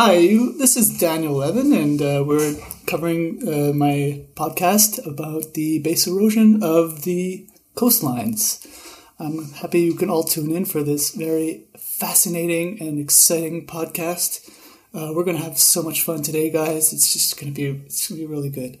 Hi, you, this is Daniel Levin, and uh, we're covering uh, my podcast about the base erosion of the coastlines. I'm happy you can all tune in for this very fascinating and exciting podcast. Uh, we're going to have so much fun today, guys. It's just going to be it's going to be really good.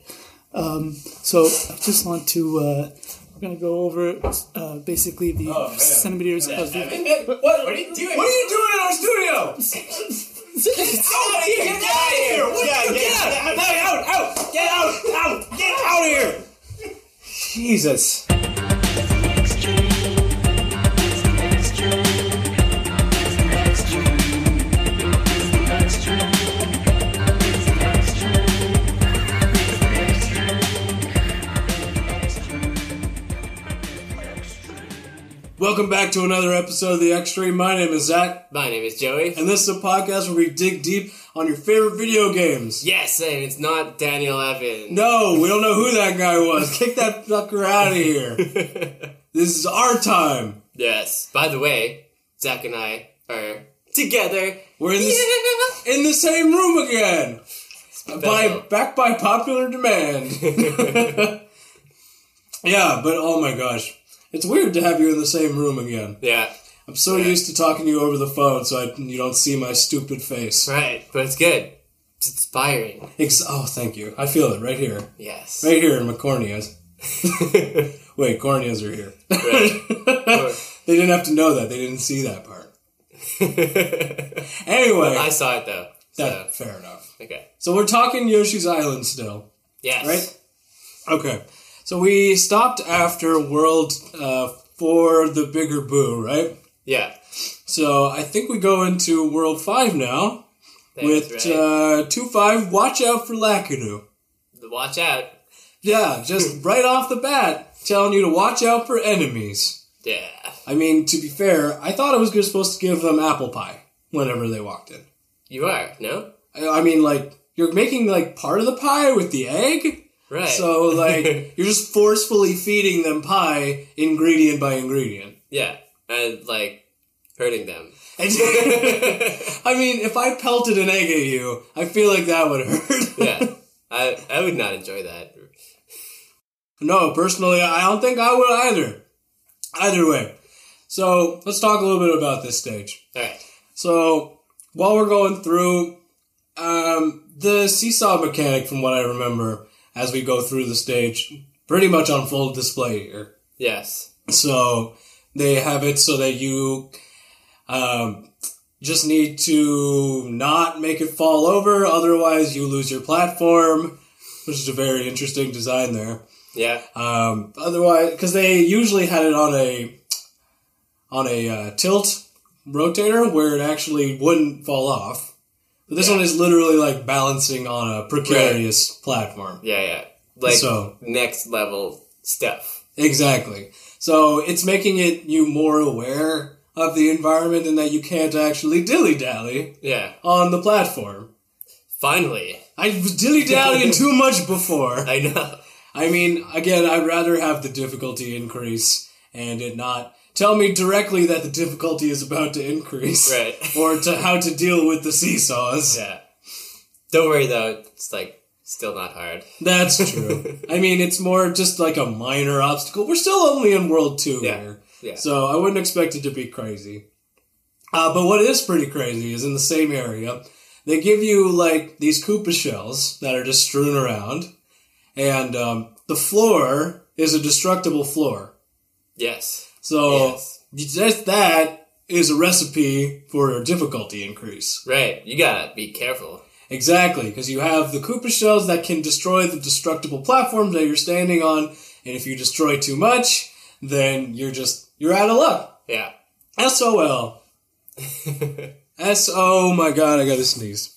Um, so I just want to uh, we're going to go over uh, basically the Oh, centimeters of the. What, what are you doing? What are you doing in our studio? Oh, get out of here! Get out of here! What Yeah, get- get out! Out! Out! Get out! Out! Get out of here! Jesus. Welcome back to another episode of The Extreme. My name is Zach, My name is Joey. and this is a podcast where we dig deep on your favorite video games. Yes, and it's not Daniel Evan. No, we don't know who that guy was. Kick that fucker out of here. This is our time. Yes. By the way, Zach and I are together. We're in the, Yeah. in the same room again. By back by popular demand. yeah, but oh my gosh. It's weird to have you in the same room again. Yeah. I'm so used to talking to you over the phone so I, you don't see my stupid face. Right. But it's good. It's inspiring. Ex- oh, thank you. I feel it right here. Yes. Right here in my corneas. Wait, corneas are here. they didn't have to know that. They didn't see that part. Anyway, I saw it though. So, that, fair enough. okay. So we're talking Yoshi's Island still, Yes. right? Okay. So we stopped after World uh, for the Bigger Boo, right? Yeah. So I think we go into World 5 now That's with right. uh, 2-5, Watch Out for Lakitu. Watch out. Yeah, just right off the bat, telling you to watch out for enemies. Yeah. I mean, to be fair, I thought I was supposed to give them apple pie whenever they walked in. You are, no? I I mean, like, you're making, like, part of the pie with the egg? Right. So, like, you're just forcefully feeding them pie ingredient by ingredient. yeah. And like hurting them. I mean, if I pelted an egg at you, I feel like that would hurt. Yeah. I I would not enjoy that. no, personally, I don't think I would either. Either way. So, let's talk a little bit about this stage. Alright. So while we're going through um, the seesaw mechanic, from what I remember, as we go through the stage, pretty much on full display here. Yes. So they have it so that you um, just need to not make it fall over, otherwise you lose your platform, which is a very interesting design there. Yeah. Um, otherwise, because they usually had it on a on a uh, tilt rotator where it actually wouldn't fall off. But this Yeah. one is literally like balancing on a precarious platform. Yeah, yeah. Like So- next level stuff. Exactly. So it's making it you more aware of the environment and that you can't actually dilly dally Yeah. on the platform. Finally. I was dilly dallying too much before. I know. I mean, again, I'd rather have the difficulty increase and it not tell me directly that the difficulty is about to increase. Right. or to how to deal with the seesaws. Yeah. Don't worry though, it's like still not hard. That's true. I mean, it's more just like a minor obstacle. We're still only in World 2 Yeah. here. Yeah. So I wouldn't expect it to be crazy. Uh, but what is pretty crazy is in the same area, they give you like these Koopa shells that are just strewn around, and um, the floor is a destructible floor. Yes. So Yes. just that is a recipe for a difficulty increase. Right. You gotta be careful. Exactly, because you have the Koopa shells that can destroy the destructible platforms that you're standing on, and if you destroy too much, then you're just you're out of luck. Yeah. SOL. S oh my god, I gotta sneeze.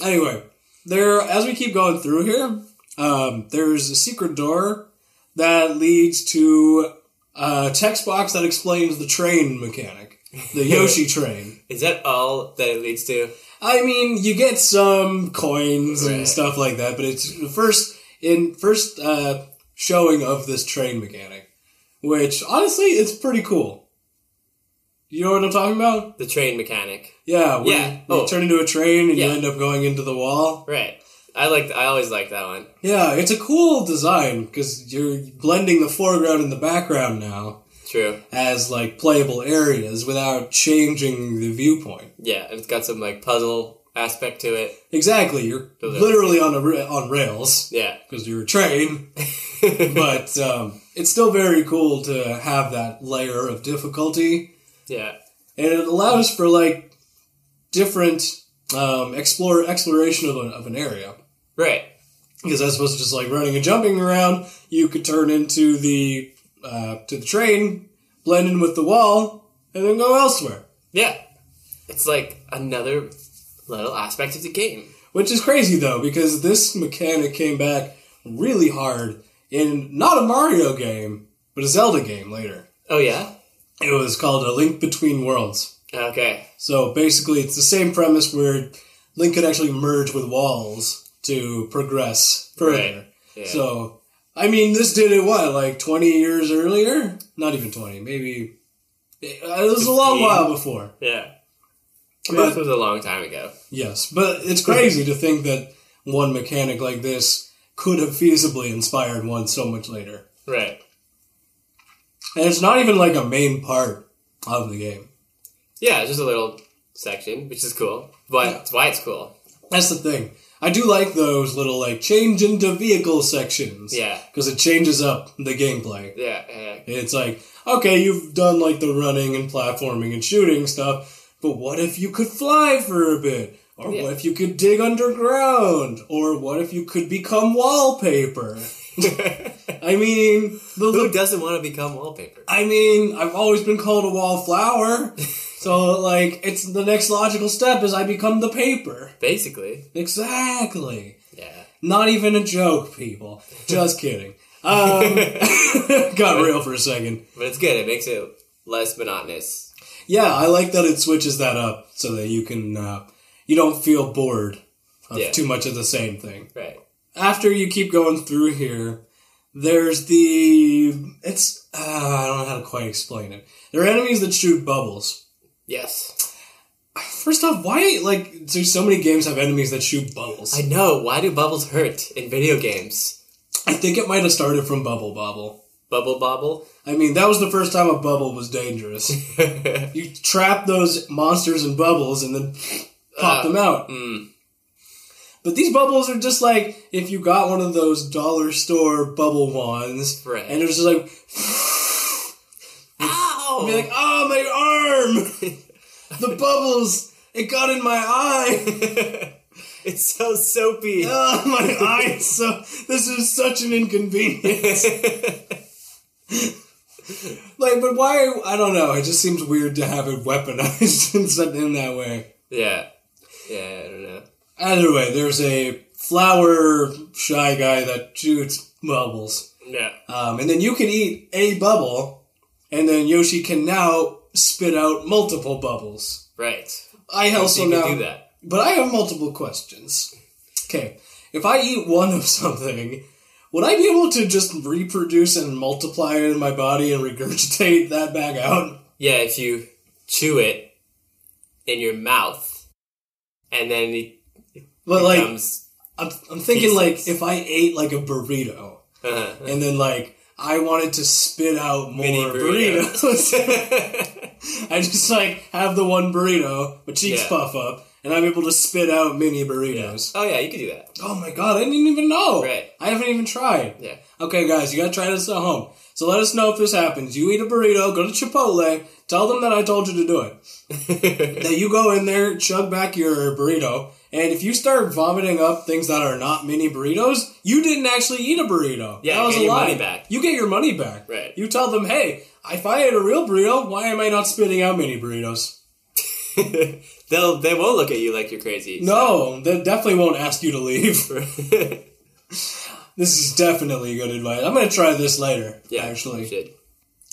anyway, there as we keep going through here, um, there's a secret door that leads to a text box that explains the train mechanic. The Yoshi train. Is that all that it leads to? I mean, you get some coins and stuff like that, but it's the first in first uh, showing of this train mechanic, which honestly, it's pretty cool. You know what I'm talking about? The train mechanic. Yeah, Yeah. you Oh. turn into a train and you end up going into the wall. Right. I like. I always like that one. Yeah, it's a cool design because you're blending the foreground and the background now True. as like playable areas without changing the viewpoint. Yeah, and it's got some like puzzle aspect to it. Exactly, you're Those literally on a ra- on rails Yeah. because you're a train, but um, it's still very cool to have that layer of difficulty, yeah. and it allows for like different um, explore exploration of, a, of an area. Right. because as opposed to just like running and jumping around, you could turn into the uh, to the train, blend in with the wall, and then go elsewhere. Yeah. It's like another little aspect of the game. Which is crazy though, because this mechanic came back really hard in not a Mario game, but a Zelda game later. Oh yeah. It was called A Link Between Worlds. Okay. So basically, it's the same premise where Link could actually merge with walls to progress further. Right. Yeah. So, I mean, this did it what, like 20 years earlier? Not even 20, maybe. Uh, it was a long 15. while before. yeah. But- this was a long time ago. Yes, but it's crazy to think that one mechanic like this could have feasibly inspired one so much later. Right. And it's not even like a main part of the game. Yeah, it's just a little section, which is cool. But it's why it's cool. That's the thing. I do like those little like change into vehicle sections. Yeah. Because it changes up the gameplay. Yeah. yeah. It's like, okay, you've done like the running and platforming and shooting stuff, but what if you could fly for a bit? Or Yeah. what if you could dig underground? Or what if you could become wallpaper? I mean, the, Who doesn't want to become wallpaper? I mean, I've always been called a wallflower. so like, it's the next logical step is I become the paper. Basically. Exactly. Yeah. Not even a joke, people. Just kidding. Um, got real for a second. But it's good. It makes it less monotonous. Yeah, I like that it switches that up so that you can uh, you don't feel bored of Yeah. too much of the same thing. Right. After you keep going through here, there's the it's uh, I don't know how to quite explain it. There are enemies that shoot bubbles. Yes. First off, why like do so many games have enemies that shoot bubbles? I know. Why do bubbles hurt in video games? I think it might have started from Bubble Bobble. Bubble bobble? I mean, that was the first time a bubble was dangerous. you trap those monsters in bubbles and then pop Uh, them out. mm. But these bubbles are just like if you got one of those dollar store bubble wands, Right. and it was just like, Ow! be like, oh my arm, the bubbles, it got in my eye. it's so soapy. Oh, my eye. is So this is such an inconvenience. Like, but why? I don't know. It just seems weird to have it weaponized in, in that way. yeah. Yeah, I don't know. Either way, there's a flower shy guy that shoots bubbles. Yeah. Um, and then you can eat a bubble, and then Yoshi can now spit out multiple bubbles. Right. I also now, do that. but I have multiple questions. Okay, if I eat one of something, would I be able to just reproduce and multiply it in my body and regurgitate that back out? Yeah, if you chew it in your mouth, and then it But like. I'm, I'm thinking like if I ate like a burrito, uh and then like I wanted to spit out more Mini burrito. burritos. I just like have the one burrito, my cheeks Yeah. puff up, and I'm able to spit out mini burritos. oh yeah, you could do that. Oh my god, I didn't even know. Right. I haven't even tried. Yeah. Okay, guys, you gotta try this at home. So let us know if this happens. You eat a burrito, go to Chipotle, tell them that I told you to do it. that you go in there, chug back your burrito, and if you start vomiting up things that are not mini burritos, you didn't actually eat a burrito. Yeah, that was get a your lie. money back. You get your money back. Right. You tell them, hey, if I ate a real burrito, why am I not spitting out mini burritos? They'll they won't look at you like you're crazy. No, they definitely won't ask you to leave. This is definitely good advice. I'm gonna try this later. yeah, actually.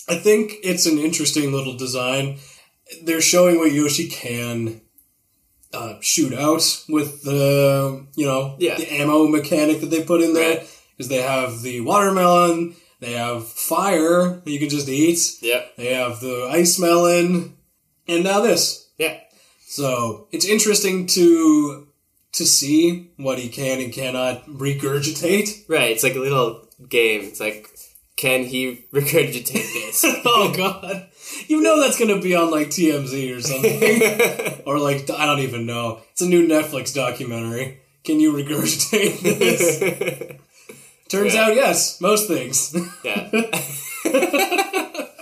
I think it's an interesting little design. They're showing what Yoshi can uh, shootout with the you know Yeah. the ammo mechanic that they put in there because they have the watermelon, they have fire that you can just eat, Yeah, they have the ice melon, and now this. Yeah. So it's interesting to to see what he can and cannot regurgitate. Right. It's like a little game. It's like, can he regurgitate this? oh God, you know that's gonna be on like TMZ or something, or like I don't even know. It's a new Netflix documentary. Can you regurgitate this? Turns Yeah. out, yes, most things. yeah.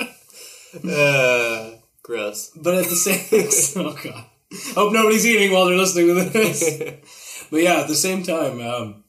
uh, gross. but at the same, oh God, hope nobody's eating while they're listening to this. But yeah, at the same time, um,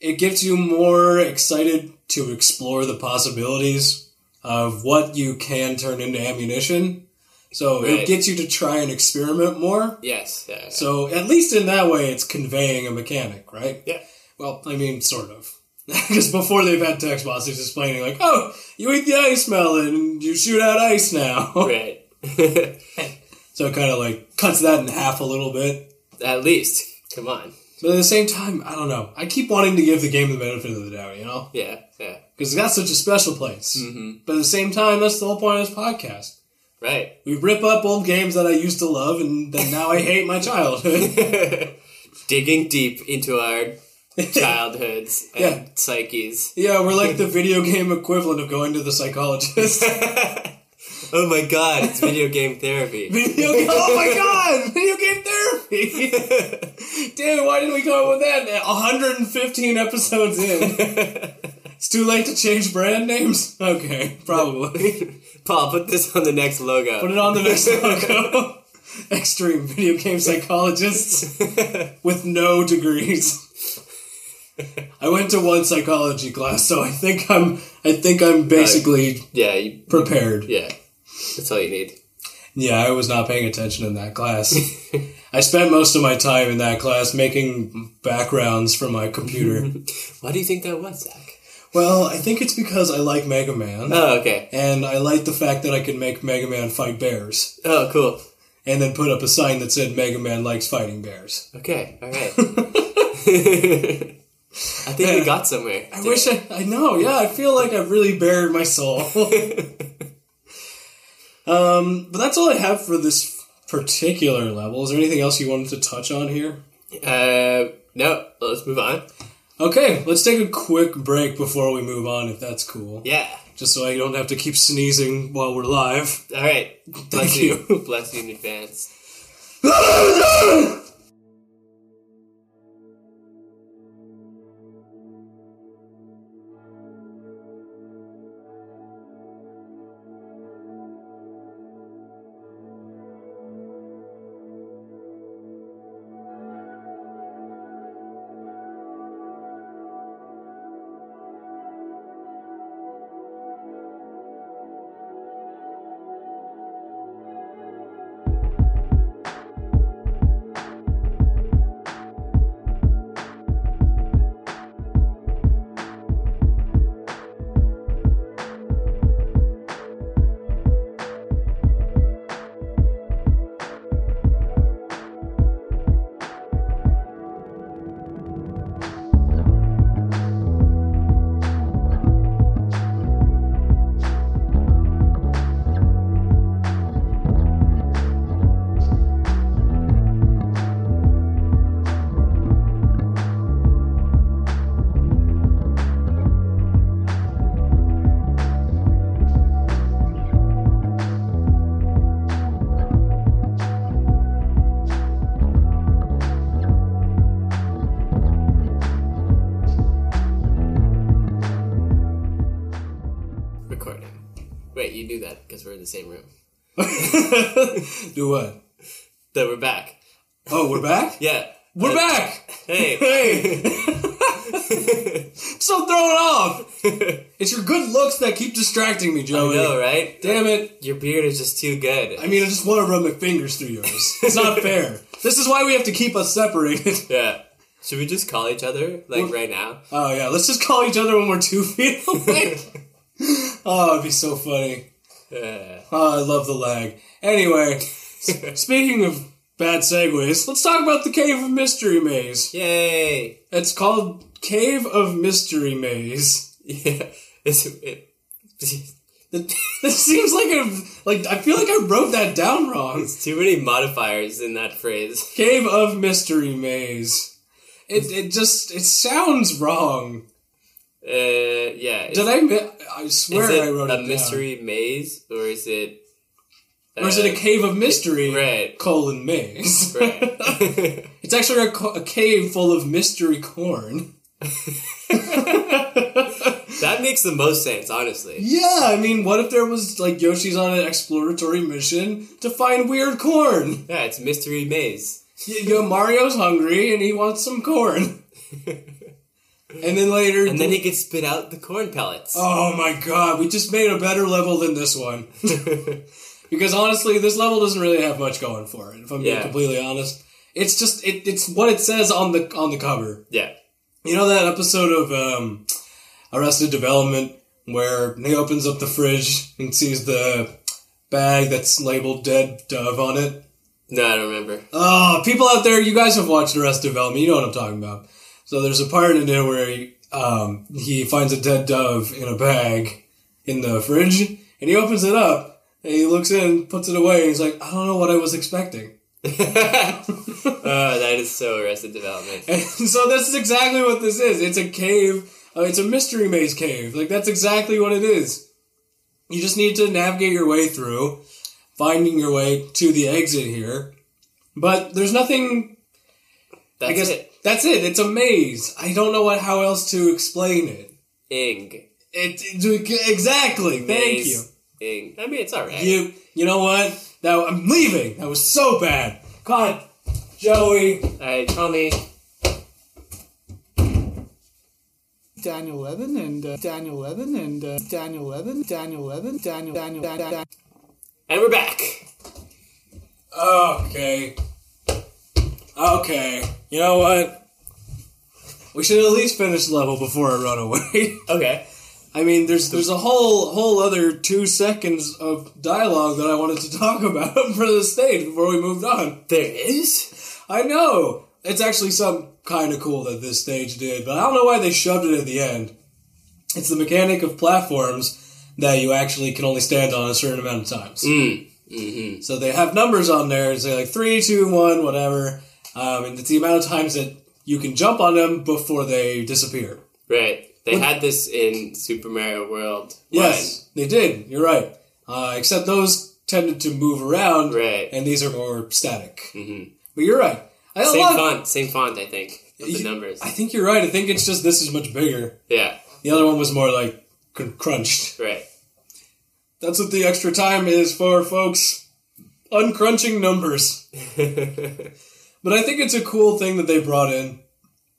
it gets you more excited to explore the possibilities of what you can turn into ammunition. So Right. it gets you to try and experiment more. yes. Yeah. So at least in that way, it's conveying a mechanic, right? Yeah. Well, I mean, sort of. Because before they've had text boxes explaining, like, oh, you eat the ice melon and you shoot out ice now. right. so it kind of like cuts that in half a little bit. At least. Come on. But at the same time, I don't know. I keep wanting to give the game the benefit of the doubt, you know? Yeah. Yeah. Because it's got such a special place. Mm-hmm. But at the same time, that's the whole point of this podcast. Right. We rip up old games that I used to love and then now I hate my childhood. Digging deep into our childhoods and Yeah. psyches. yeah, we're like the video game equivalent of going to the psychologist. oh my god, it's video game therapy. Video game. Oh my god! Video game therapy. Damn it! Why didn't we come up with that? 115 episodes in. It's too late to change brand names. Okay, probably. Paul, put this on the next logo. Put it on the next logo. Extreme video game psychologists with no degrees. I went to one psychology class, so I think I'm. I think I'm basically yeah, you, prepared. yeah. That's all you need. Yeah, I was not paying attention in that class. I spent most of my time in that class making backgrounds for my computer. Why do you think that was, Zach? Well, I think it's because I like Mega Man, Oh, okay. and I like the fact that I can make Mega Man fight bears, Oh, cool. and then put up a sign that said Mega Man likes fighting bears. Okay, alright. I think we got somewhere. I wish I, I know, yeah, I feel like I've really bared my soul. um, but that's all I have for this particular level. Is there anything else you wanted to touch on here? Uh, no, let's move on. Okay, let's take a quick break before we move on, if that's cool. Yeah. Just so I don't have to keep sneezing while we're live. Alright. Bless you. you. Bless you in advance. Do what? Then we're back. Oh, we're back? Yeah. We're Uh, back! Hey. Hey! so thrown off! It's your good looks that keep distracting me, Joey. I know, right? Damn it. Your beard is just too good. I mean, I just want to run my fingers through yours. It's not fair. This is why we have to keep us separated. yeah. Should we just call each other like right now? Oh, yeah, let's just call each other when we're two feet away. oh, it'd be so funny. Uh, Oh, I love the lag. Anyway, speaking of bad segues, let's talk about the Cave of Mystery Maze. yay! It's called Cave of Mystery Maze. Yeah. It's, it, that seems like a like I feel like I wrote that down wrong. There's too many modifiers in that phrase. Cave of Mystery Maze. It it just it sounds wrong. Uh, yeah. Did I? I swear I wrote a it down. mystery maze or is it? Or is it a cave of mystery? Right. Colon maze. Right. it's actually a, a cave full of mystery corn. that makes the most sense, honestly. Yeah, I mean, what if there was like Yoshi's on an exploratory mission to find weird corn? Yeah, it's mystery maze. You know, Mario's hungry and he wants some corn. and then later, And then he could spit out the corn pellets. oh my god, we just made a better level than this one. Because honestly, this level doesn't really have much going for it. If I'm being completely honest, it's just it, it's what it says on the on the cover. yeah. You know that episode of um, Arrested Development where he opens up the fridge and sees the bag that's labeled "dead dove" on it. No, I don't remember. Oh, people out there, you guys have watched Arrested Development. You know what I'm talking about. So there's a part in there where he, um, he finds a dead dove in a bag in the fridge, and he opens it up, and he looks in, puts it away, and he's like, I don't know what I was expecting. oh, that is so Arrested Development. And so this is exactly what this is. It's a cave. Uh, it's a mystery maze cave. Like that's exactly what it is. You just need to navigate your way through, finding your way to the exit here. But there's nothing. That's I guess it. that's it. It's a maze. I don't know what how else to explain it. Ing. It, it- exactly. Thank you. Maze. Ing. I mean, it's alright. You you know what? That I'm leaving. That was so bad. God, Joey. Alright, call me. Daniel Levin and uh, Daniel Levin and uh, Daniel Levin, Daniel Levin, Daniel Daniel Daniel. And we're back. Okay. Okay. You know what? We should at least finish level before I run away. Okay. I mean, there's there's a whole whole other two seconds of dialogue that I wanted to talk about for the stage before we moved on. There is? I know it's actually some kind of cool that this stage did, but I don't know why they shoved it at the end. It's the mechanic of platforms that you actually can only stand on a certain amount of times. Mm. Mm-hmm. So they have numbers on there, and say like three, two, one, whatever. Um, and it's the amount of times that you can jump on them before they disappear. Right. They had this in Super Mario World. Yes, they did. You're right. Uh, except those tended to move around, Right. and these are more static. Mhm. But you're right. I, Same lot- font. Same font, I think, of the numbers. I think you're right. I think it's just this is much bigger. Yeah. The other one was more like crunched. Right. That's what the extra time is for, folks. Uncrunching numbers. But I think it's a cool thing that they brought in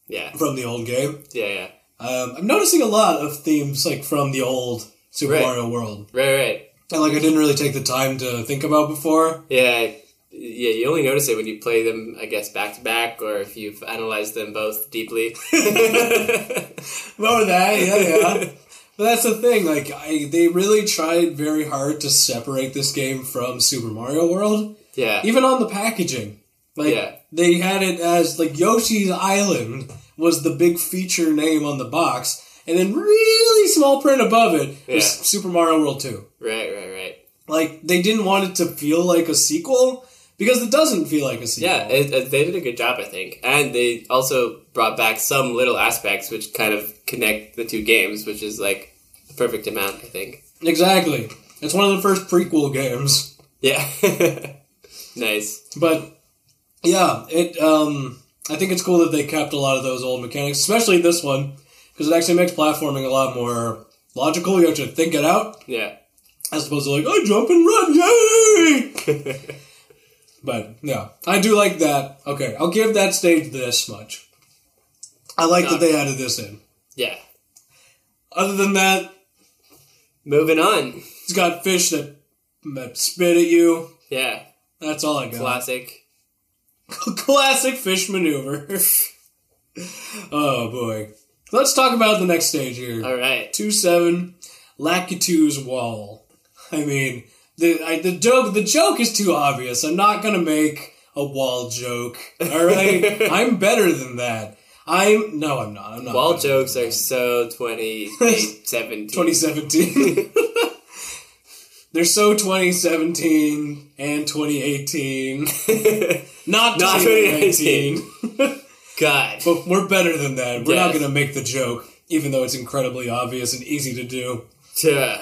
yeah. from the old game. Yeah, yeah. Um, I'm noticing a lot of themes like from the old Super Right. Mario World, Right, right. and like I didn't really take the time to think about before. Yeah, yeah. You only notice it when you play them, I guess, back to back, or if you've analyzed them both deeply. More that, yeah, yeah. but that's the thing. Like, I they really tried very hard to separate this game from Super Mario World, yeah, even on the packaging. Like, Yeah. they had it as like Yoshi's Island was the big feature name on the box, and then really small print above it was Yeah. Super Mario World Two. right, right, right. Like, they didn't want it to feel like a sequel because it doesn't feel like a sequel. Yeah, it, it- they did a good job, I think, and they also brought back some little aspects which kind of connect the two games, which is like the perfect amount, I think. exactly. It's one of the first prequel games. Yeah, nice. But yeah, it. Um, I think it's cool that they kept a lot of those old mechanics, especially this one, because it actually makes platforming a lot more logical. You have to think it out, Yeah, as opposed to like, I jump and run, yay! but yeah, I do like that. Okay, I'll give that stage this much. I like that they added this in. yeah. Other than that, Moving on. it's got fish that, that spit at you. Yeah, That's all I got. classic. Classic fish maneuver. oh boy. Let's talk about the next stage here. All right. Two seven, Lakitu's wall. I mean, the I, the joke the joke is too obvious. I'm not gonna make a wall joke. All right, I'm better than that. I'm no, I'm not. I'm not. Wall jokes are so 2017. 2017. They're so 2017 and 2018. Not Not 2019. God. but we're better than that. We're not going to make the joke, even though it's incredibly obvious and easy to do. Tuh.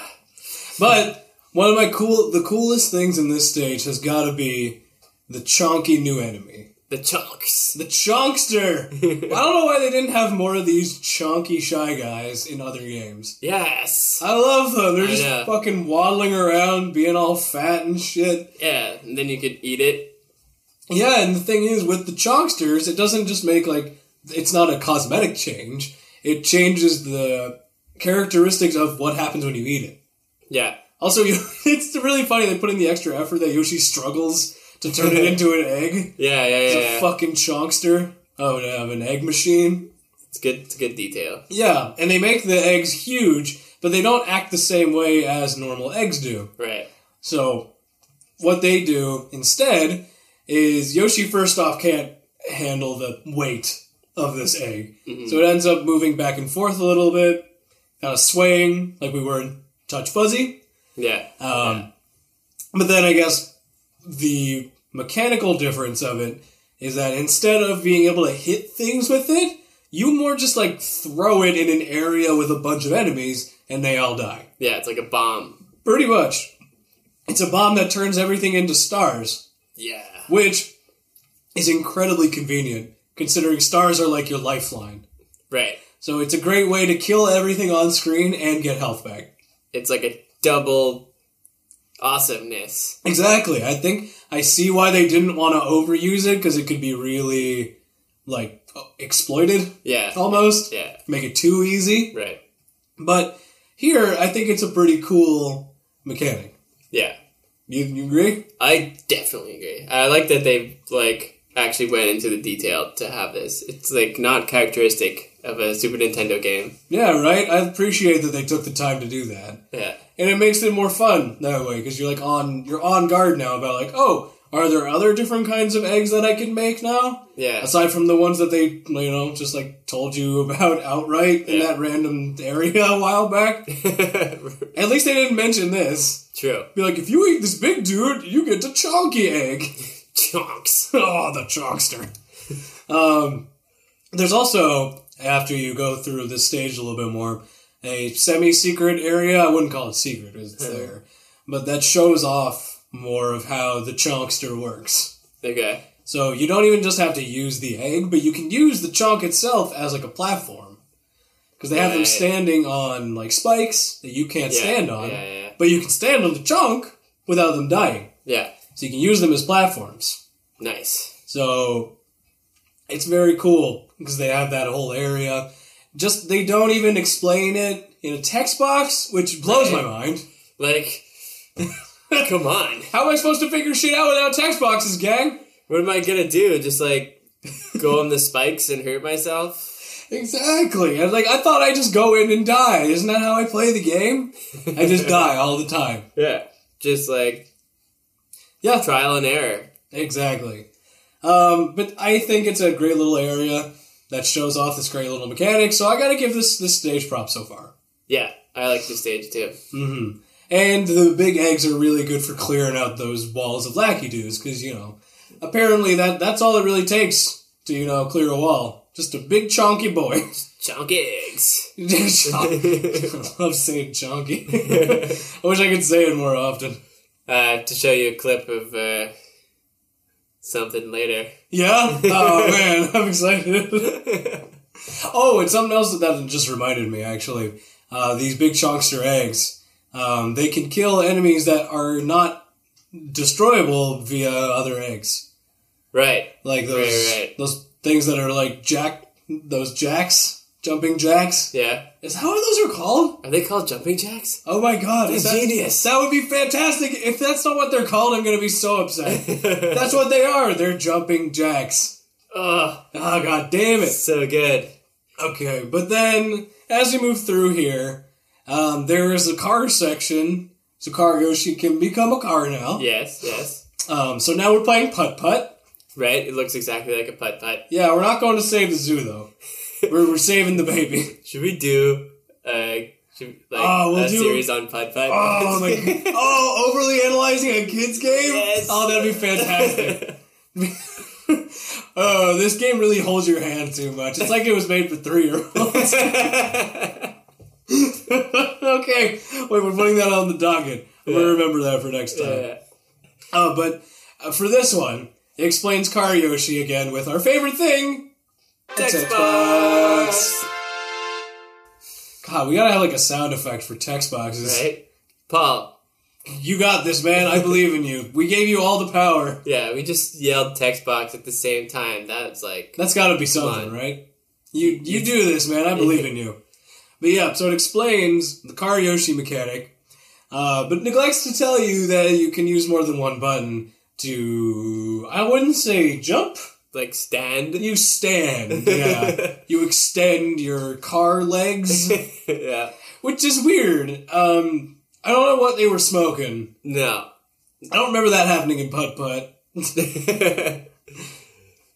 But one of my cool, the coolest things in this stage has got to be the chonky new enemy. The chunks. The chunkster. I don't know why they didn't have more of these chunky shy guys in other games. Yes. I love them. They're I just know. fucking waddling around, being all fat and shit. Yeah, and then you could eat it. Yeah, and the thing is, with the chunksters, it doesn't just make like it's not a cosmetic change. It changes the characteristics of what happens when you eat it. Yeah. Also, you, it's really funny they put in the extra effort that Yoshi struggles to turn it into an egg. Yeah, yeah, It's yeah. a yeah. fucking Chonkster. Oh, to have an egg machine. It's good. It's good detail. Yeah, and they make the eggs huge, but they don't act the same way as normal eggs do. Right. So, what they do instead is Yoshi first off can't handle the weight of this egg. So it ends up moving back and forth a little bit, kind of swaying like we were in Touch Fuzzy. Yeah. Um, But then I guess the mechanical difference of it is that instead of being able to hit things with it, you more just like throw it in an area with a bunch of enemies and they all die. yeah, it's like a bomb. Pretty much. It's a bomb that turns everything into stars, Yeah. which is incredibly convenient considering stars are like your lifeline. Right. So it's a great way to kill everything on screen and get health back. It's like a double awesomeness. Exactly. I think I see why they didn't want to overuse it because it could be really like exploited Yeah. almost. Yeah. Make it too easy. Right. But here, I think it's a pretty cool mechanic. Yeah. You, you agree? I definitely agree. I like that they like actually went into the detail to have this. It's like not characteristic of a Super Nintendo game. Yeah, right. I appreciate that they took the time to do that. Yeah. and it makes it more fun that way because you're like on you're on guard now about like oh are there other different kinds of eggs that I can make now Yeah. aside from the ones that they you know just like told you about outright in Yeah. that random area a while back. At least they didn't mention this. True. Be like if you eat this big dude, you get the chonky egg. Chunks. oh, the chonkster. um, there's also after you go through this stage a little bit more a semi-secret area. I wouldn't call it secret; it's hmm. there, but that shows off more of how the chunkster works. Okay. So you don't even just have to use the egg, but you can use the chunk itself as like a platform. Because they have them standing on like spikes that you can't Yeah, stand on, yeah, yeah. but you can stand on the chunk without them dying. Yeah. So you can use them as platforms. Nice. So it's very cool because they have that whole area. Just they don't even explain it in a text box, which blows my mind. Like, come on. How am I supposed to figure shit out without text boxes, gang? What am I gonna do? Just like go on the spikes and hurt myself? Exactly. I was like, I thought I just go in and die. Isn't that how I play the game? I just die all the time. Yeah. Just like Yeah, trial and error. exactly. Um, but I think it's a great little area that shows off this great little mechanic. So I got to give this this stage prop so far. Yeah. I like the stage too. hmm And the big eggs are really good for clearing out those walls of Lakitus because you know apparently that that's all it really takes to you know clear a wall. Just a big chonky boy. Chunk eggs. I love saying chonky. I wish I could say it more often. uh, to show you a clip of uh, something later. Yeah? Oh man, I'm excited. oh, and something else that just reminded me actually. Uh, these big chonkster eggs, um, they can kill enemies that are not destroyable via other eggs. right. Like those Right, right. those things that are like jack those jacks, jumping jacks. Yeah. Is that what those are called? Are they called jumping jacks? Oh my god, is that, Genius. That would be fantastic. If that's not what they're called, I'm gonna be so upset. that's what they are. They're jumping jacks. Oh, Oh god damn it. so good. Okay, but then as we move through here, um, there is a car section. So car Yoshi can become a car now. Yes, yes. Um, so now we're playing putt putt. Right? It looks exactly like a putt putt. Yeah, we're not going to save the zoo though. we're, we're saving the baby. Should we do a Should, like, Oh, we'll a do- series on Putt Putt. Oh my! Oh, overly analyzing a kids game. Yes. Oh, that'd be fantastic. oh, this game really holds your hand too much. It's like it was made for three year olds. okay, wait, we're putting that on the docket. I'm gonna remember that for next time. Yeah. Uh, but uh, for this one, it explains Car Yoshi again with our favorite thing, Text box. God, we gotta have like a sound effect for text boxes. Right? Paul, You got this, man. I believe in you. We gave you all the power. yeah, we just yelled text box at the same time. That's like, That's got to be something, on. right? You you do this, man. I believe in you. But yeah, so it explains the Car Yoshi mechanic, uh, but neglects to tell you that you can use more than one button to. I wouldn't say jump. Like stand. You stand. Yeah, you extend your car legs, yeah. which is weird. Um, I don't know what they were smoking. No. I don't remember that happening in Putt Putt.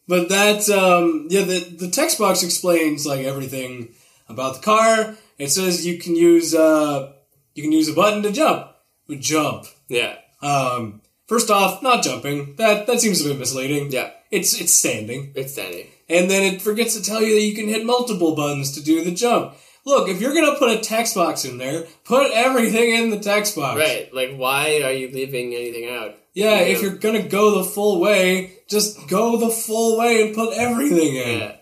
But that, um, yeah, the, the text box explains like everything about the car. It says you can use, uh, you can use a button to jump. Jump. yeah. Um, first off, not jumping. That that seems a bit misleading. Yeah. It's it's standing, It's standing. and then it forgets to tell you that you can hit multiple buttons to do the jump. Look, if you're gonna put a text box in there, put everything in the text box. Right. Like, why are you leaving anything out? Yeah, Yeah. if you're gonna go the full way, just go the full way and put everything in. Yeah.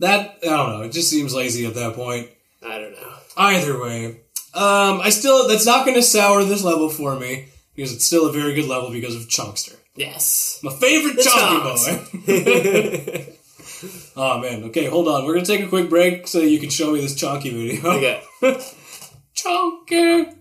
That I don't know. It just seems lazy at that point. I don't know. Either way, um, I still that's not going to sour this level for me because it's still a very good level because of Chunkster, Yes. my favorite The Chonky boy. oh man. Okay, hold on. We're gonna take a quick break so you can show me this Chonky video. okay. Chonky.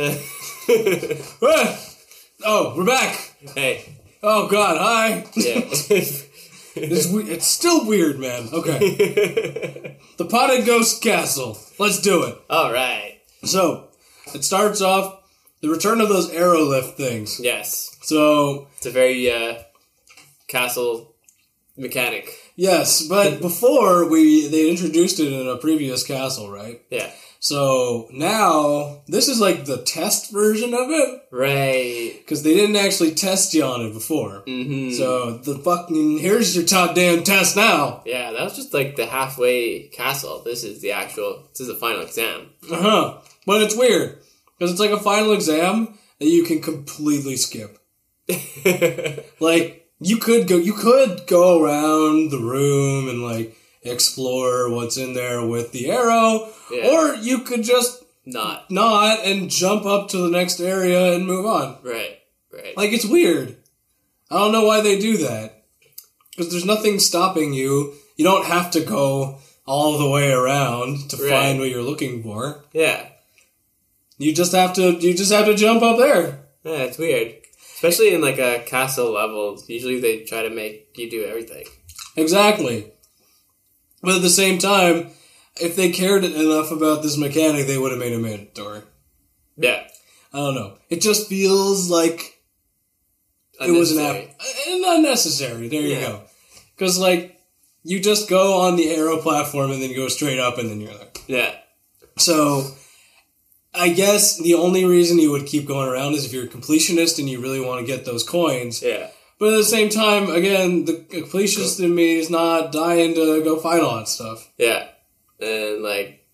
Oh, we're back. hey. Oh God, hi. Yeah. It's, we- it's still weird, man. Okay. the Potted Ghost Castle. Let's do it. All right. So, it starts off the return of those arrow lift things. Yes. So, It's a very uh, castle mechanic. yes, but before we they introduced it in a previous castle, right? Yeah. So now this is like the test version of it Right. because they didn't actually test you on it before. hmm So the fucking here's your top damn test now. Yeah, that was just like the halfway castle. This is the actual. This is the final exam. Uh huh. But it's weird because it's like a final exam that you can completely skip. Like you could go, you could go around the room and like explore what's in there with the arrow, Yeah. or you could just Not not and jump up to the next area and move on. right. Right. Like it's weird. I don't know why they do that because there's nothing stopping you. You don't have to go all the way around to Right. find what you're looking for. yeah. You just have to. You just have to jump up there. Yeah, it's weird. Especially in like a castle level. Usually they try to make you do everything. Exactly. But at the same time, if they cared enough about this mechanic, they would have made it mandatory. Yeah. I don't know. It just feels like it was an app. Unnecessary. There you Yeah. go. Because, like, you just go on the arrow platform and then go straight up and then you're there. Yeah. So, I guess the only reason you would keep going around is if you're a completionist and you really want to get those coins. Yeah. But at the same time, again, the completionist in me is not dying to go find all that stuff. Yeah. And like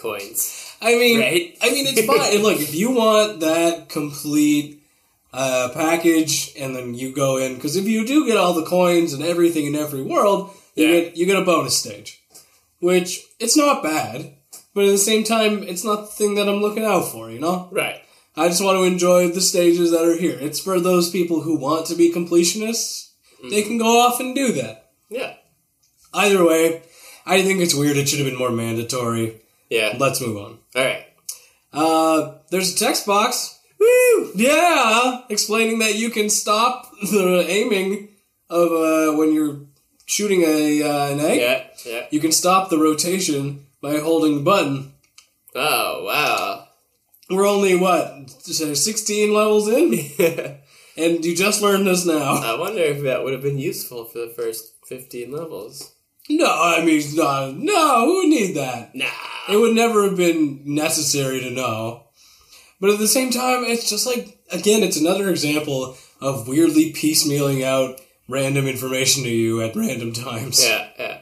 coins. I mean, Right? I mean, it's fine. Look, if you want that complete uh, package, and then you go in, because if you do get all the coins and everything in every world, you Yeah. get you get a bonus stage, which it's not bad. but at the same time, it's not the thing that I'm looking out for. You know, Right. I just want to enjoy the stages that are here. It's for those people who want to be completionists. They can go off and do that. Yeah. Either way, I think it's weird. It should have been more mandatory. Yeah. Let's move on. All right. Uh, there's a text box. Woo! Yeah, explaining that you can stop the aiming of uh, when you're shooting a uh, an egg. Yeah. Yeah. You can stop the rotation by holding the button. Oh wow. We're only what 16 levels in, and you just learned this now. I wonder if that would have been useful for the first fifteen levels. No, I mean, no, no, who would need that? Nah. It would never have been necessary to know. But at the same time, it's just like, again, it's another example of weirdly piecemealing out random information to you at random times. Yeah. Yeah.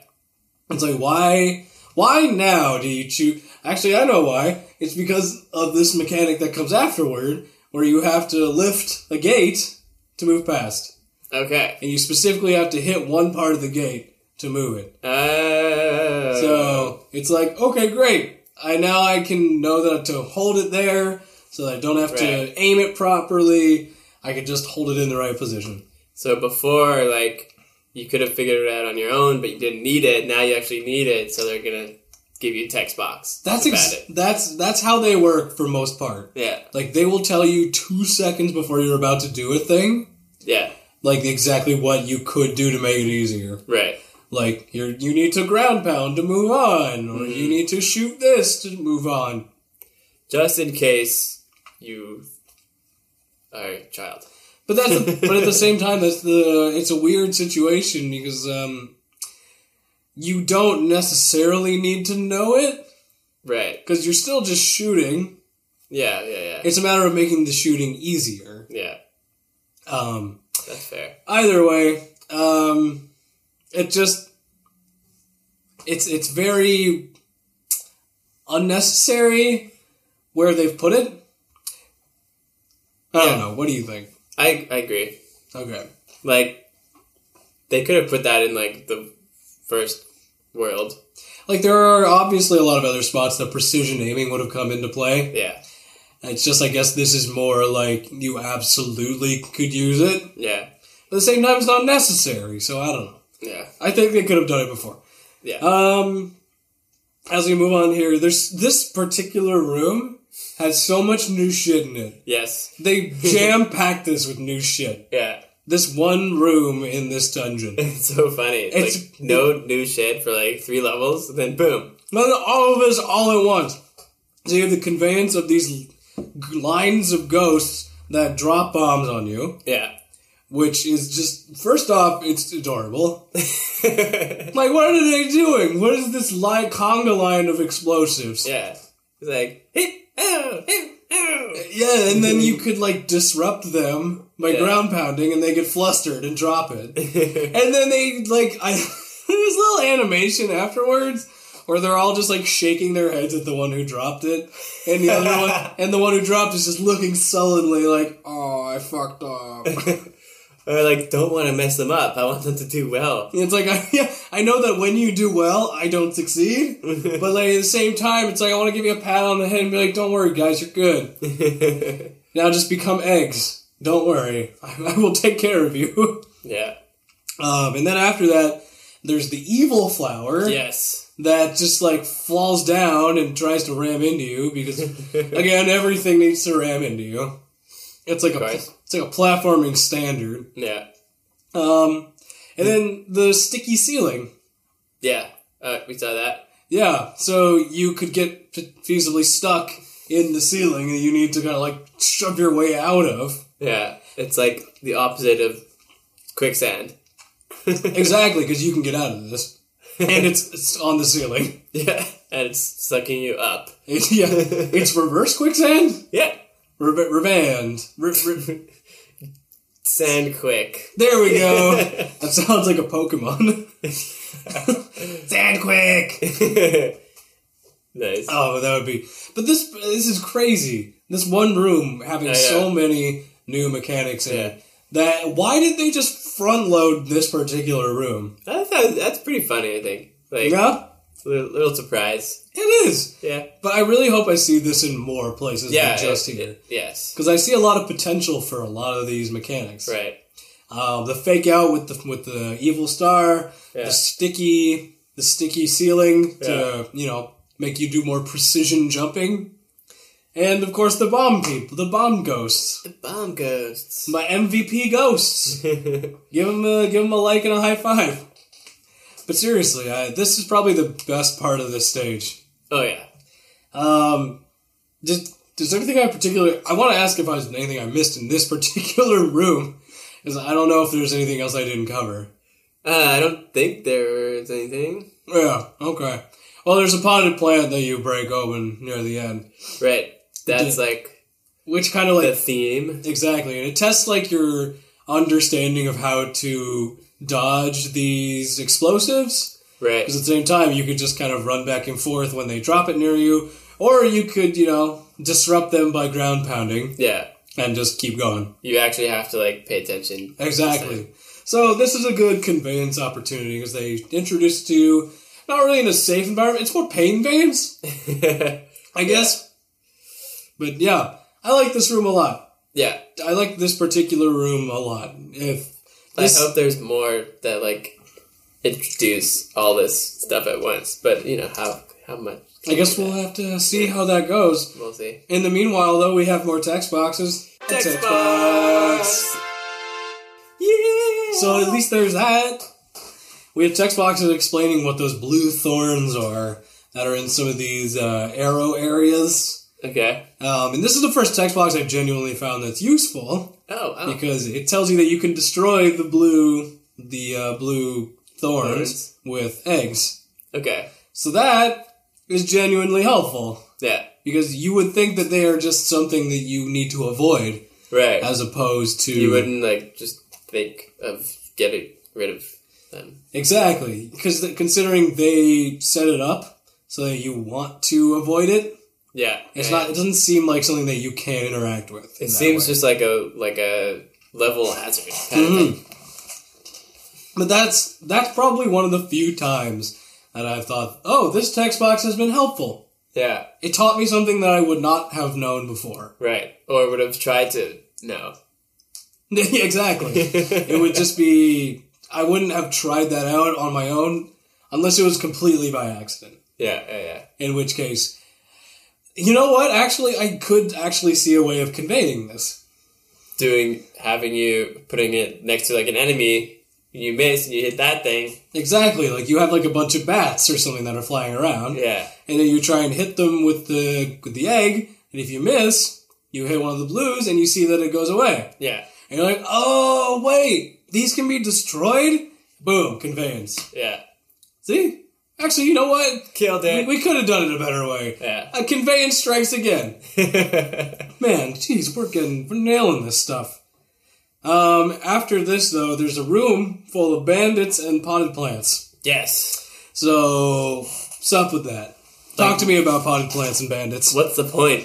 It's like, why, why now do you choose? Actually, I know why. It's because of this mechanic that comes afterward, where you have to lift a gate to move past. Okay. And you specifically have to hit one part of the gate to move it. Uh, So it's like, okay, great. I now I can know that to hold it there, so that I don't have Right. to aim it properly. I can just hold it in the right position. So before, like, you could have figured it out on your own, but you didn't need it. Now you actually need it, so they're gonna give you a text box. That's ex- it. that's that's how they work for most part. Yeah, Like they will tell you two seconds before you're about to do a thing, yeah, like exactly what you could do to make it easier. right. Like you you need to ground pound to move on, or Mm-hmm. you need to shoot this to move on. Just in case you are a child. But that's but at the same time, that's the it's a weird situation because um, you don't necessarily need to know it Right. because you're still just shooting. Yeah, yeah, yeah. It's a matter of making the shooting easier. yeah, Um, that's fair. either way, um, it just it's it's very unnecessary where they've put it. I don't know. What do you think? I, I agree. Okay. Like, they could have put that in, like, the first world. Like there are obviously a lot of other spots that precision aiming would have come into play. Yeah, It's just I guess this is more like you absolutely could use it. yeah, At the same time, it's not necessary, so I don't know. yeah, I think they could have done it before. yeah. Um, as we move on here, there's this particular room has so much new shit in it. yes. They jam packed this with new shit. Yeah. This one room in this dungeon. It's so funny. It's, It's- like no new shit for like three levels, and then boom. All of this all at once. So you have the conveyance of these lines of ghosts that drop bombs on you, Yeah. which is just first off, it's adorable. Like, what are they doing? What is this line, conga line of explosives? yeah. It's like, hey, oh, hey, oh. Yeah, and then you could like disrupt them by Yeah. ground pounding, and they get flustered and drop it. and then they like I there's a little animation afterwards where they're all just like shaking their heads at the one who dropped it, and the other one and the one who dropped is just looking sullenly like, "Oh, I fucked up." Or like, don't want to mess them up. I want them to do well. it's like, I, yeah, I know that when you do well, I don't succeed, but like at the same time, it's like I want to give you a pat on the head and be like, "Don't worry, guys, you're good. Now just become eggs. Don't worry, I, I will take care of you." yeah. Um, and then after that, there's the evil flower. Yes. that just like falls down and tries to ram into you because again everything needs to ram into you. It's like a it's like a platforming standard. Yeah. Um, and then the sticky ceiling. Yeah. Uh, we saw that. Yeah, so you could get feasibly stuck in the ceiling that you need to kind of like shove your way out of. Yeah. It's like the opposite of quicksand. Exactly, because you can get out of this, and it's it's on the ceiling. Yeah. And it's sucking you up. It- yeah, it's reverse quicksand. Yeah. Re- revand. Re- re- Sand quick. There we go. that sounds like a Pokemon. Sand quick. nice. Oh, that would be. But this this is crazy. This one room having so many new mechanics in Yeah. it. That why did they just front load this particular room? I thought that's pretty funny. I think. Like, Yeah, Little, little surprise. It is, Yeah. but I really hope I see this in more places Yeah. than just it- here. it- yes. Because I see a lot of potential for a lot of these mechanics. Right. Um, the fake out with the with the evil star, Yeah. the sticky the sticky ceiling to Yeah. you know make you do more precision jumping, and of course the bomb people, the bomb ghosts, The bomb ghosts. my MVP ghosts. give them a give them a like and a high five. But seriously, I, this is probably the best part of this stage. oh yeah. Um, just does anything I particularly? I want to ask if I was anything I missed in this particular room, because I don't know if there's anything else I didn't cover. Uh, I don't think there's anything. Yeah. Okay. Well, there's a potted plant that you break open near the end, Right. That's like which kind of like the theme. exactly, and it tests like your understanding of how to dodge these explosives. Right. Because at the same time, you could just kind of run back and forth when they drop it near you, or you could, you know, disrupt them by ground pounding Yeah. and just keep going. You actually have to like pay attention. Exactly. So this is a good conveyance opportunity because they introduce to you not really in a safe environment. It's more pain veins, I guess. But yeah, I like this room a lot. yeah. I like this particular room a lot. If this, I hope there's more that like introduce all this stuff at once. But you know how how much? I guess we'll have to see how that goes. we'll see. In the meanwhile, though, we have more text boxes. Text box. box. Yeah. So at least there's that. We have text boxes explaining what those blue thorns are that are in some of these uh, arrow areas. Okay. Um, and this is the first text box I've genuinely found that's useful Oh. oh. because it tells you that you can destroy the blue the uh, blue thorns Thorns. with eggs. Okay. So that is genuinely helpful Yeah. because you would think that they are just something that you need to avoid Right. as opposed to you wouldn't like just think of getting rid of them. Exactly, because considering they set it up so that you want to avoid it, Yeah. it's not. It doesn't seem like something that you can interact with. It seems way. just like a like a level hazard kind of mm-hmm. thing. But that's that's probably one of the few times that I've thought, oh, this text box has been helpful. Yeah. It taught me something that I would not have known before. Right. Or would have tried to know. exactly. it would just be. I wouldn't have tried that out on my own unless it was completely by accident. Yeah. Yeah. Yeah. In which case, you know what? Actually, I could actually see a way of conveying this. Doing having you putting it next to like an enemy, and you miss and you hit that thing. Exactly, like you have like a bunch of bats or something that are flying around, Yeah. and then you try and hit them with the with the egg, and if you miss, you hit one of the blues, and you see that it goes away, Yeah. and you're like, oh wait, these can be destroyed. Boom, conveyance. Yeah. See, actually, you know what? Killed We, it. we could have done it a better way. Yeah. A conveyance strikes again. Man, jeez, we're getting we're nailing this stuff. Um, after this though, there's a room full of bandits and potted plants. yes. So, up with that? Talk to me about potted plants and bandits. What's the point?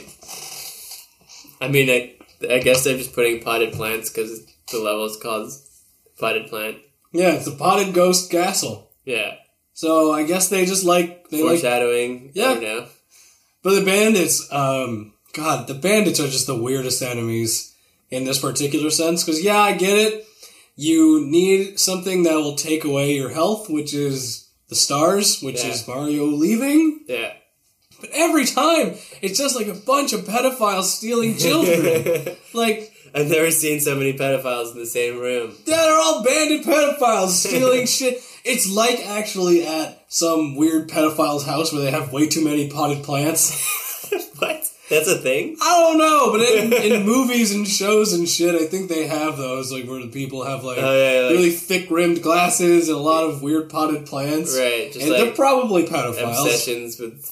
I mean, I, I guess they're just putting potted plants because the level is called potted plant. Yeah, it's a potted ghost castle. Yeah. So I guess they just like they like, Foreshadowing. Yeah. Know. but the bandits. Um, God, the bandits are just the weirdest enemies in this particular sense. Because yeah, I get it. You need something that will take away your health, which is the stars, which Yeah. is Mario leaving. Yeah. But every time, it's just like a bunch of pedophiles stealing children. like I've never seen so many pedophiles in the same room. Yeah, they're all bandit pedophiles stealing shit. It's like actually at some weird pedophile's house where they have way too many potted plants. what? That's a thing? I don't know, but in, in movies and shows and shit, I think they have those, like where the people have like, Oh, yeah, like- really thick rimmed glasses and a lot of weird potted plants. Right. Just and they're like probably pedophiles. obsessions with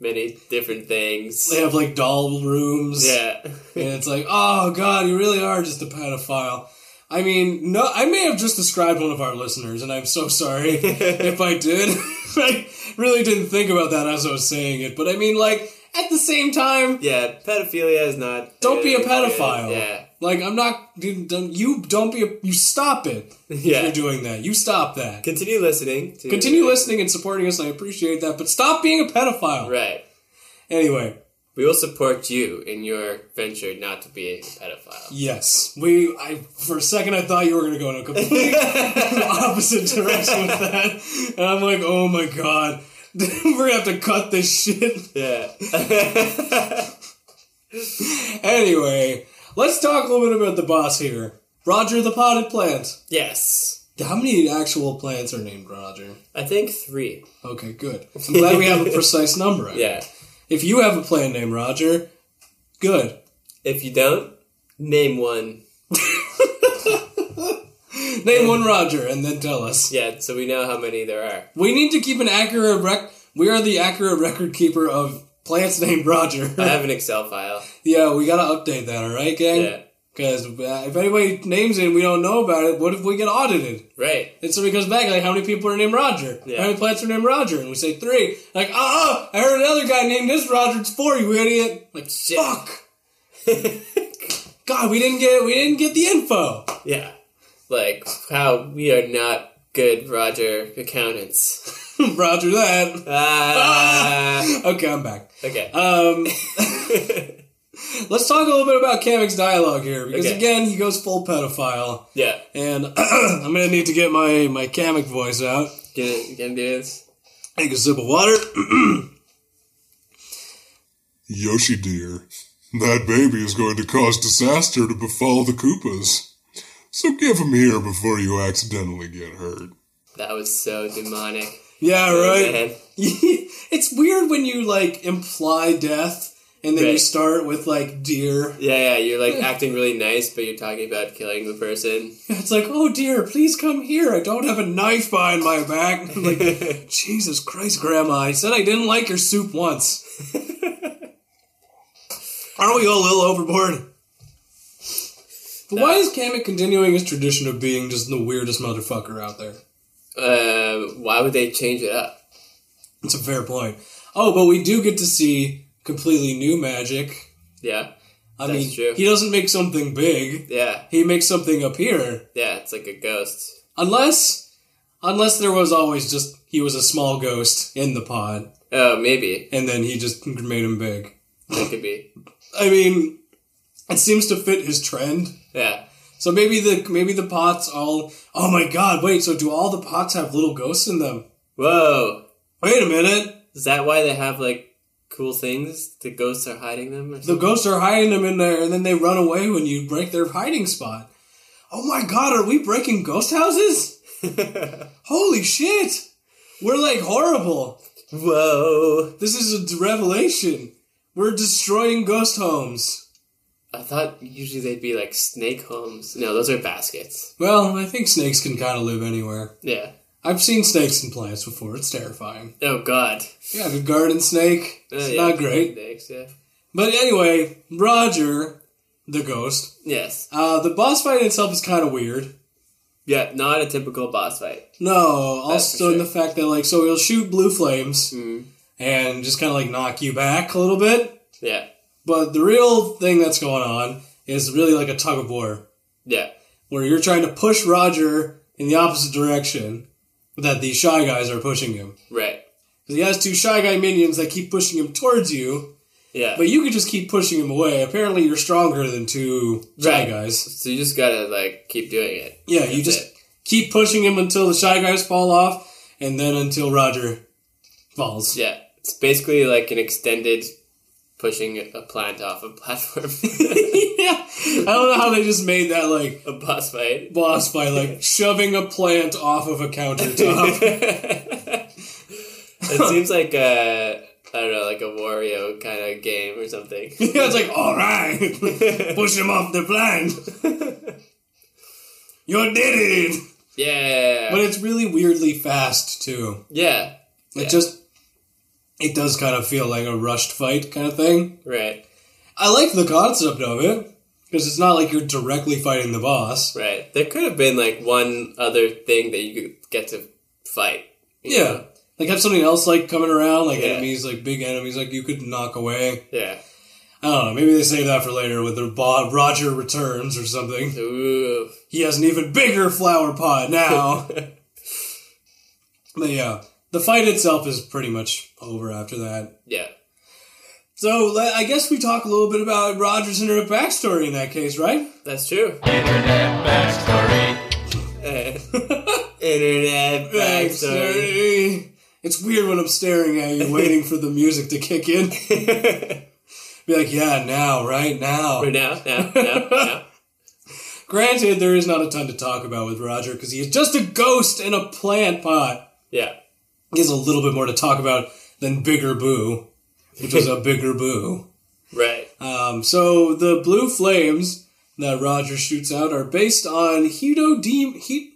many different things. They have like doll rooms. Yeah. and it's like, oh god, you really are just a pedophile. I mean, no, I may have just described one of our listeners, and I'm so sorry if I did. I really didn't think about that as I was saying it, but I mean, like, at the same time, yeah, pedophilia is not. Don't be a pedophile. Yeah. Like I'm not. dude, don't- You don't be. A, you stop it. If Yeah. you're doing that. You stop that. Continue listening. To Continue listening and supporting us. I appreciate that, but stop being a pedophile. Right. Anyway, We will support you in your venture not to be a pedophile. yes, we. I for a second I thought you were going to go in a complete opposite direction with that, and I'm like, oh my god, we're gonna have to cut this shit. Yeah. Anyway, let's talk a little bit about the boss here, Roger the potted plant. yes. How many actual plants are named Roger? I think three. Okay, good. I'm glad we have a precise number. Yeah. If you have a plant named Roger, good. If you don't, name one. Name one Roger and then tell us. Yeah, so we know how many there are. We need to keep an accurate rec. We are the accurate record keeper of plants named Roger. I have an Excel file. yeah, we gotta update that, all right, gang? Yeah. Because uh, if anybody names it and we don't know about it, what if we get audited? Right. And somebody comes back like, how many people are named Roger? Yeah. How many plants are named Roger? And we say three. Like, uh-uh, I heard another guy named this Roger. It's four, you idiot. Like, Shit. fuck. God, we didn't get we didn't get the info. Yeah. Like how we are not good Roger accountants. Roger that. Ah. Okay, I'm back. okay. Um, let's talk a little bit about Kamek's dialogue here because Okay. again, he goes full pedophile, yeah. and I'm gonna need to get my my Kamek voice out. Gonna, gonna do this? Take a sip of water. Yoshi dear, that baby is going to cause disaster to befall the Koopas. So give him here before you accidentally get hurt. That was so demonic. yeah, oh, right. Man. it's weird when you like imply death and then you start with like dear. Yeah, yeah, you're like acting really nice, but you're talking about killing the person. It's like, oh dear, please come here. I don't have a knife behind my back. Like, Jesus Christ, Grandma! I said I didn't like your soup once. Aren't we all a little overboard? But why is Kamek continuing his tradition of being just the weirdest motherfucker out there? Uh, why would they change it up? It's a fair point. Oh, but we do get to see completely new magic. Yeah, I mean, true. he doesn't make something big. yeah, He makes something appear. yeah. It's like a ghost. Unless, unless there was always just he was a small ghost in the pod, Oh, maybe and then he just made him big. that could be. I mean, it seems to fit his trend. Yeah, So maybe the maybe the pots all. Oh my god! Wait. So do all the pots have little ghosts in them? Whoa! Wait a minute. Is that why they have like cool things? The ghosts are hiding them, or The ghosts are hiding them in there, and then they run away when you break their hiding spot. Oh my god! Are we breaking ghost houses? Holy shit! We're like horrible. Whoa! This is a revelation. We're destroying ghost homes. I thought usually they'd be like snake homes. No, those are baskets. Well, I think snakes can kind of live anywhere. Yeah. I've seen snakes in plants before. It's terrifying. Oh God. Yeah, the garden snake. It's yeah. not great. Snakes, yeah. But anyway, Roger, the ghost. Yes. Uh, the boss fight itself is kind of weird. Yeah. Not a typical boss fight. No, That's also for in the fact that like, so he'll shoot blue flames Mm. and just kind of like knock you back a little bit. Yeah. But the real thing that's going on is really like a tug of war. Yeah. where you're trying to push Roger in the opposite direction that the shy guys are pushing him. Right. 'Cause he has two shy guy minions that keep pushing him towards you, Yeah. but you can just keep pushing him away. Apparently, you're stronger than two shy guys. so you just gotta like keep doing it. Yeah, you just it. keep pushing him until the shy guys fall off, and then until Roger falls. Yeah. It's basically like an extended pushing a plant off a platform. yeah, I don't know how they just made that like a boss fight. boss by like shoving a plant off of a countertop. It seems like a I don't know, like a Wario kind of game or something. yeah, it's like all right, push him off the plant. You did it. yeah. But it's really weirdly fast too. yeah. It Yeah. just it does kind of feel like a rushed fight kind of thing. Right. I like the concept of it because it's not like you're directly fighting the boss. Right. There could have been like one other thing that you could get to fight. Yeah. know? Like have something else like coming around, like Yeah. enemies, like big enemies, like you could knock away. Yeah. I don't know. Maybe they save that for later with their Bob Roger returns or something. Ooh. He has an even bigger flower pot now. but yeah, the fight itself is pretty much over after that. Yeah. So I guess we talk a little bit about Roger's internet backstory in that case, right? That's true. Internet backstory. Internet backstory. It's weird when I'm staring at you, waiting for the music to kick in. Be like, yeah, now, right now. For now, now, now, now. Granted, there is not a ton to talk about with Roger because he is just a ghost in a plant pot. Yeah. He has a little bit more to talk about than Bigger Boo, which was a bigger Boo. Right. Um, so the blue flames that Roger shoots out are based on Hitodama,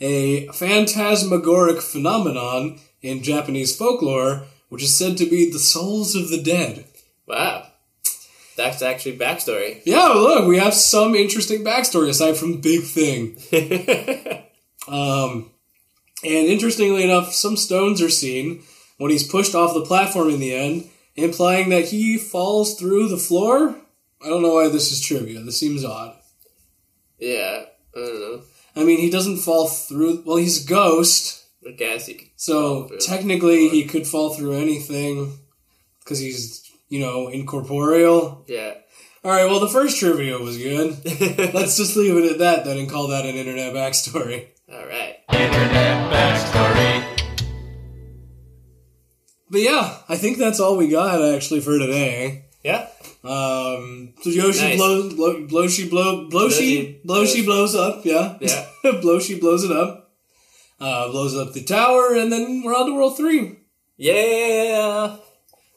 a phantasmagoric phenomenon in Japanese folklore, which is said to be the souls of the dead. Wow. That's actually backstory. Yeah, look, we have some interesting backstory aside from Big Thing. Um, and interestingly enough, some stones are seen when he's pushed off the platform in the end, implying that he falls through the floor. I don't know why this is trivia. This seems odd. yeah. I don't know. I mean, he doesn't fall through. Well, he's a ghost, I guess you could. so through. technically he could fall through anything because he's, you know, incorporeal. Yeah. All right. Well, the first trivia was good. Let's just leave it at that then and call that an internet backstory. All right. Internet backstory. But yeah, I think that's all we got actually for today. Yeah. Um, so Yoshi Nice. blows, blow, blow, she blow, blow, she, blow, she blows up, yeah. Yeah. blow, she blows it up. Uh, blows up the tower, and then we're on to World 3. Yeah.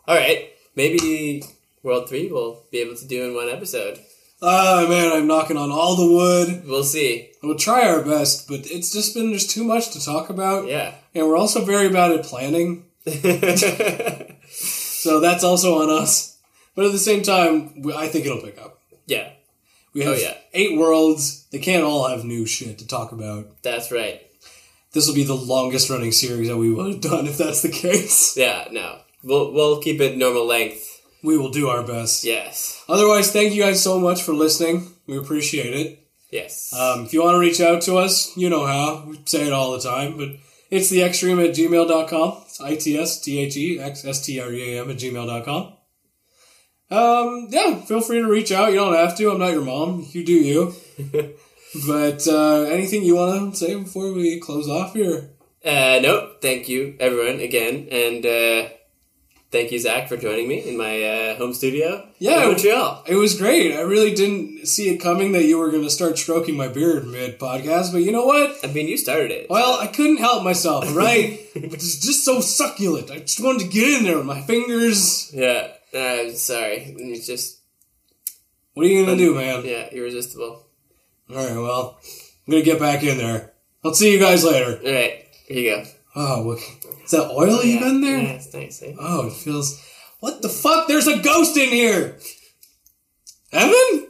All right. Maybe World 3 we'll be able to do in one episode. Ah, man, I'm knocking on all the wood. We'll see. We'll try our best, but it's just been, there's too much to talk about. Yeah. And we're also very bad at planning, so that's also on us. But at the same time, we- I think it'll pick up. yeah. We have Oh, yeah. eight worlds. They can't all have new shit to talk about. That's right. This will be the longest running series that we would have done if that's the case. Yeah. No. We'll we'll keep it normal length. We will do our best. Yes. Otherwise, thank you guys so much for listening. We appreciate it. Yes. Um, if you want to reach out to us, you know how. We say it all the time, but it's the extreme at gmail.com. It's I T S T H E X S T R E A M at gmail.com. Um, yeah, feel free to reach out. You don't have to. I'm not your mom. You do you. but uh, anything you want to say before we close off here? Uh, no, thank you, everyone, again, and uh, thank you, Zach, for joining me in my uh, home studio Yeah. in Montreal. It was great. I really didn't see it coming that you were going to start stroking my beard mid podcast, but you know what? I mean, you started it. Well, I couldn't help myself, right? it was just so succulent. I just wanted to get in there with my fingers. Yeah, uh, sorry. It's just, What are you going to do, man? yeah, irresistible. All right, well, I'm going to get back in there. I'll see you guys later. All right, here you go. Oh, what, is that oil even in there? Yeah, it's nice, eh? Oh, it feels. What the fuck? There's a ghost in here! Evan?